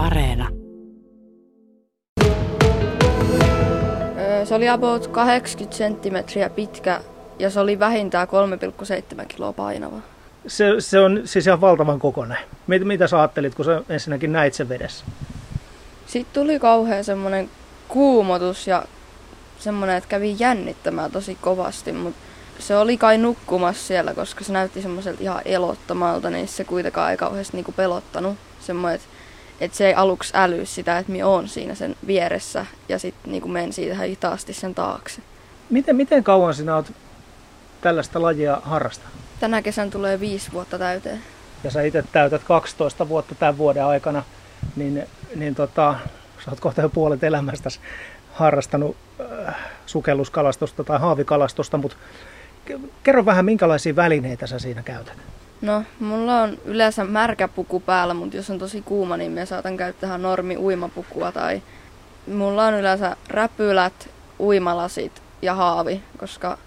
Areena. Se oli about 80 senttimetriä pitkä ja se oli vähintään 3,7 kiloa painava. Se, se on siis ihan valtavan kokoinen. Mitä, mitä sä ajattelit, kun sä ensinnäkin näit sen vedessä? Sitten tuli kauhean semmoinen kuumotus ja semmoinen, että kävi jännittämään tosi kovasti, mutta se oli kai nukkumassa siellä, koska se näytti semmoiselta ihan elottomalta, niin se kuitenkaan ei kauheasti niinku pelottanut. Semmoinen, että et se ei aluksi äly sitä, että minä oon siinä sen vieressä ja sitten niinku menen siitä hitaasti sen taakse. Miten, miten kauan sinä olet tällaista lajia harrastanut? Tänä kesän tulee viisi vuotta täyteen. Ja sä itse täytät 12 vuotta tämän vuoden aikana, niin, niin tota, sä oot kohta jo puolet elämästäsi harrastanut äh, sukelluskalastusta tai haavikalastusta, mutta kerro vähän, minkälaisia välineitä sä siinä käytät? No, mulla on yleensä märkä puku päällä, mutta jos on tosi kuuma, niin mä saatan käyttää normi uimapukua tai mulla on yleensä räpylät, uimalasit ja haavi, koska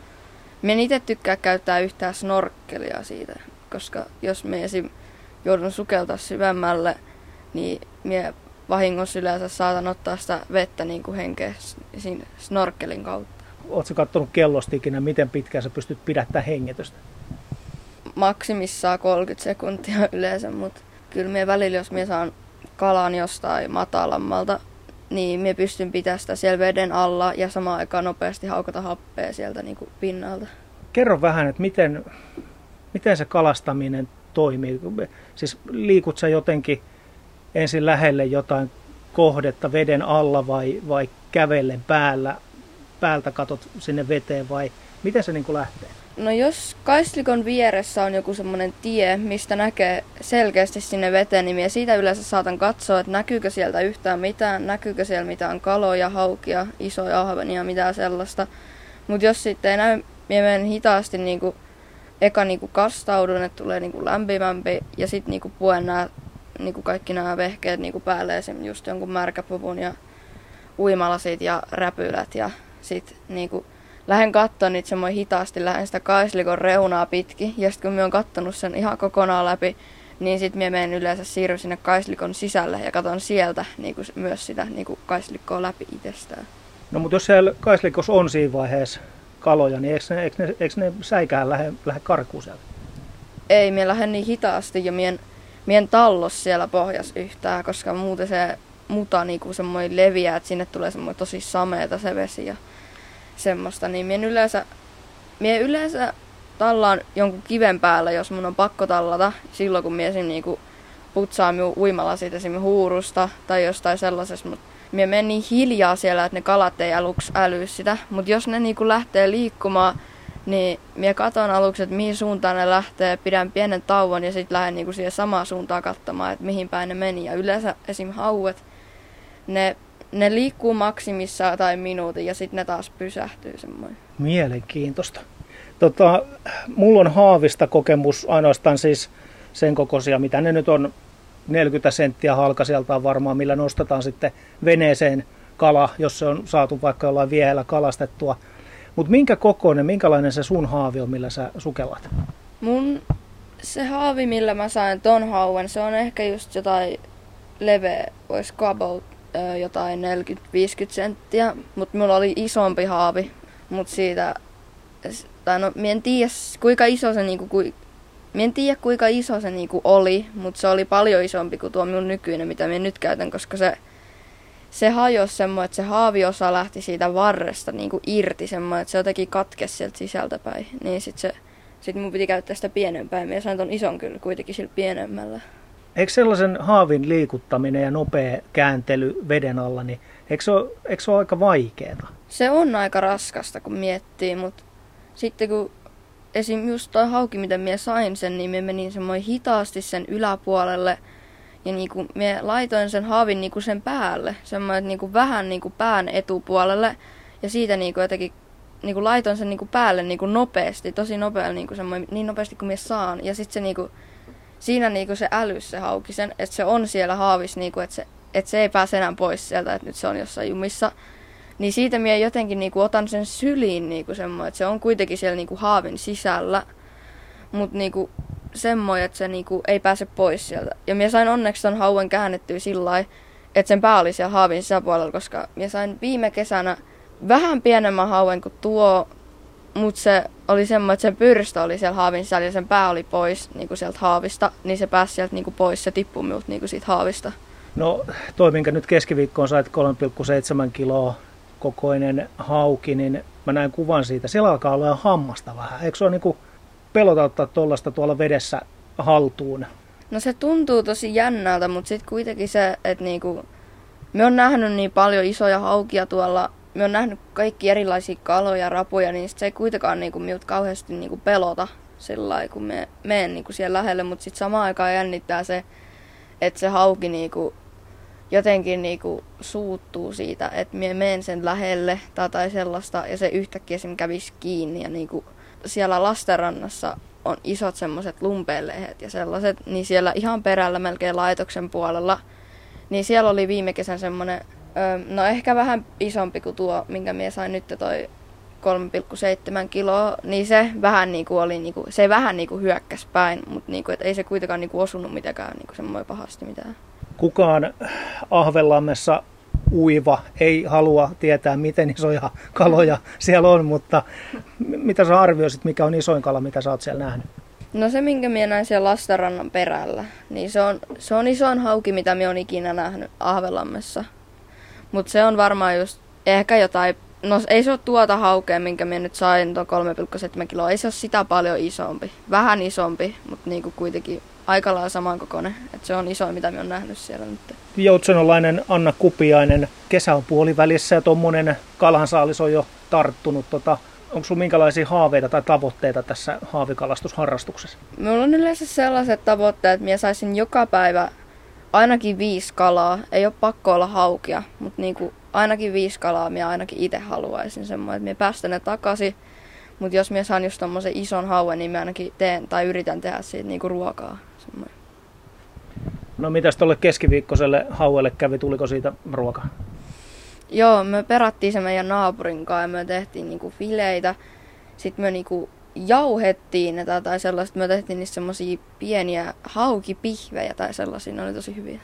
me itse tykkää käyttää yhtään snorkkelia siitä, koska jos me esim. joudun sukeltaa syvemmälle, niin me vahingossa yleensä saatan ottaa sitä vettä niin kuin henkeä siinä snorkkelin kautta. Oletko katsonut kellosta ikinä, miten pitkään sä pystyt pidättämään hengitystä? Maksimissaan 30 sekuntia yleensä, mutta kyllä me välillä, jos me saan kalan jostain matalammalta, niin me pystyn pitämään sitä siellä veden alla ja samaan aikaan nopeasti haukata happea sieltä niin kuin pinnalta. Kerro vähän, että miten, miten se kalastaminen toimii. Siis liikut sä jotenkin ensin lähelle jotain kohdetta veden alla vai, vai kävellen päällä, päältä katot sinne veteen vai miten se niin kuin lähtee? No jos kaislikon vieressä on joku semmoinen tie, mistä näkee selkeästi sinne veteen, niin minä siitä yleensä saatan katsoa, että näkyykö sieltä yhtään mitään, näkyykö siellä mitään kaloja, haukia, isoja ahvenia, mitään sellaista. Mutta jos sitten ei näy, minä menen hitaasti niinku, eka niinku kastaudun, että tulee niinku lämpimämpi ja sitten niinku puen nämä niinku kaikki nämä vehkeet niinku päälle, esim. just jonkun märkäpuvun ja uimalasit ja räpylät ja sitten niinku lähden katsomaan niitä semmoin hitaasti, lähden sitä kaislikon reunaa pitkin. Ja sitten kun mä oon kattonut sen ihan kokonaan läpi, niin sitten mä menen yleensä siirryn sinne kaislikon sisälle ja katson sieltä niin kuin myös sitä niin kuin kaislikkoa läpi itsestään. No mutta jos siellä kaislikossa on siinä vaiheessa kaloja, niin eikö ne, eikö ne, eikö ne säikään lähde, lähde karkuun sieltä? Ei, mä lähden niin hitaasti ja mien, mien tallos siellä pohjas yhtään, koska muuten se muta niin kuin semmoinen leviää, että sinne tulee semmoinen tosi sameeta se vesi. Ja semmoista, niin minä yleensä, minä yleensä tallaan jonkun kiven päällä, jos mun on pakko tallata, silloin kun minä esim. Niinku putsaa minun uimalasit esim. huurusta tai jostain sellaisesta, mutta minä menen niin hiljaa siellä, että ne kalat ei aluksi äly sitä, mutta jos ne niinku lähtee liikkumaan, niin minä katon aluksi, että mihin suuntaan ne lähtee, pidän pienen tauon ja sitten lähden niinku siihen samaan suuntaan katsomaan, että mihin päin ne meni. Ja yleensä esim. hauet, ne ne liikkuu maksimissa tai minuutin ja sitten ne taas pysähtyy semmoinen. Mielenkiintoista. Tota, mulla on haavista kokemus ainoastaan siis sen kokoisia, mitä ne nyt on 40 senttiä halkasijaltaan varmaan, millä nostetaan sitten veneeseen kala, jos se on saatu vaikka jollain viehellä kalastettua. Mutta minkä kokoinen, minkälainen se sun haavi on, millä sä sukellat? Mun se haavi, millä mä sain ton hauen, se on ehkä just jotain leveä, olisiko about jotain 40-50 senttiä, mutta mulla oli isompi haavi, mutta siitä, tai no, en tiedä kuinka iso se niinku, kui, en tiedä kuinka iso se niinku oli, mutta se oli paljon isompi kuin tuo minun nykyinen, mitä minä nyt käytän, koska se, se hajosi semmoinen, että se haaviosa lähti siitä varresta niinku irti semmoinen, että se jotenkin katkesi sieltä sisältäpäin. Niin sit se, sit mun piti käyttää sitä pienempää. Minä sain ton ison kyllä kuitenkin sillä pienemmällä. Eikö sellaisen haavin liikuttaminen ja nopea kääntely veden alla, niin eikö se ole, eikö se ole aika vaikeaa? Se on aika raskasta, kun miettii, mutta sitten kun esim. just toi hauki, miten minä sain sen, niin me menin semmoinen hitaasti sen yläpuolelle ja niinku me laitoin sen haavin niinku sen päälle, semmoinen niinku vähän niinku pään etupuolelle ja siitä niinku jotenkin niinku laitoin sen niinku päälle niinku nopeasti, tosi nopeasti, niinku niin nopeasti kuin minä saan. Ja sitten se niinku, siinä niinku se älys se hauki sen, että se on siellä haavis, niinku, että, se, että se ei pääse enää pois sieltä, että nyt se on jossain jumissa. Niin siitä minä jotenkin niinku otan sen syliin niinku semmoinen, että se on kuitenkin siellä niinku haavin sisällä. Mutta niinku, semmoinen, että se niinku ei pääse pois sieltä. Ja minä sain onneksi ton hauen käännettyä sillä lailla, että sen pää oli siellä haavin sisäpuolella, koska minä sain viime kesänä vähän pienemmän hauen kuin tuo, mutta se oli semmoinen, että sen pyrstö oli siellä haavin sisällä ja sen pää oli pois niin kuin sieltä haavista, niin se pääsi sieltä niin kuin pois, se tippui minulta niin kuin siitä haavista. No toi, minkä nyt keskiviikkoon sait 3,7 kiloa kokoinen hauki, niin mä näin kuvan siitä. Siellä alkaa olla hammasta vähän. Eikö se ole niin kuin pelota ottaa tuollaista tuolla vedessä haltuun? No se tuntuu tosi jännältä, mutta sitten kuitenkin se, että niinku, me on nähnyt niin paljon isoja haukia tuolla, me on nähnyt kaikki erilaisia kaloja, rapuja, niin se ei kuitenkaan niinku minut kauheasti niinku pelota sillä kun me menen niinku siellä lähelle, mutta sitten samaan aikaan jännittää se, että se hauki niinku jotenkin niinku suuttuu siitä, että me menen sen lähelle tai, tai sellaista, ja se yhtäkkiä sen kävisi kiinni ja niinku siellä lastenrannassa on isot semmoiset lumpeenlehet ja sellaiset, niin siellä ihan perällä melkein laitoksen puolella, niin siellä oli viime kesän semmoinen, no ehkä vähän isompi kuin tuo, minkä mies sain nyt toi 3,7 kiloa, niin se vähän niinku oli, niinku, se vähän niinku hyökkäs päin, mutta niinku, et ei se kuitenkaan niinku osunut mitenkään niinku semmoinen pahasti mitään. Kukaan Ahvenlammessa uiva ei halua tietää, miten isoja kaloja siellä on, mutta mitä sä arvioisit, mikä on isoin kala, mitä sä oot siellä nähnyt? No se, minkä minä näin siellä Lastarannan perällä, niin se on, se on isoin hauki, mitä minä olen ikinä nähnyt Ahvelammessa. Mutta se on varmaan just ehkä jotain, no ei se ole tuota haukea, minkä minä nyt sain, tuon 3,7 kiloa, ei se ole sitä paljon isompi. Vähän isompi, mutta niinku kuitenkin aika lailla samankokoinen. Et se on iso, mitä me on nähnyt siellä nyt. Joutsenolainen Anna Kupiainen, kesä on puolivälissä ja tuommoinen kalansaalis on jo tarttunut. Tota, onko sinulla minkälaisia haaveita tai tavoitteita tässä haavikalastusharrastuksessa? Minulla on yleensä sellaiset tavoitteet, että minä saisin joka päivä ainakin viisi kalaa. Ei ole pakko olla haukia, mutta niinku ainakin viisi kalaa minä ainakin itse haluaisin semmoinen, että minä päästän ne takaisin mutta jos minä saan just tommosen ison hauen, niin mä ainakin teen tai yritän tehdä siitä niinku ruokaa. Semmoinen. No mitäs tuolle keskiviikkoiselle hauelle kävi, tuliko siitä ruokaa? Joo, me perattiin se meidän naapurin kanssa ja me tehtiin niinku fileitä. Sitten me niinku jauhettiin tai, sellaista. Me tehtiin niistä semmosia pieniä haukipihvejä tai sellaisia, ne oli tosi hyviä.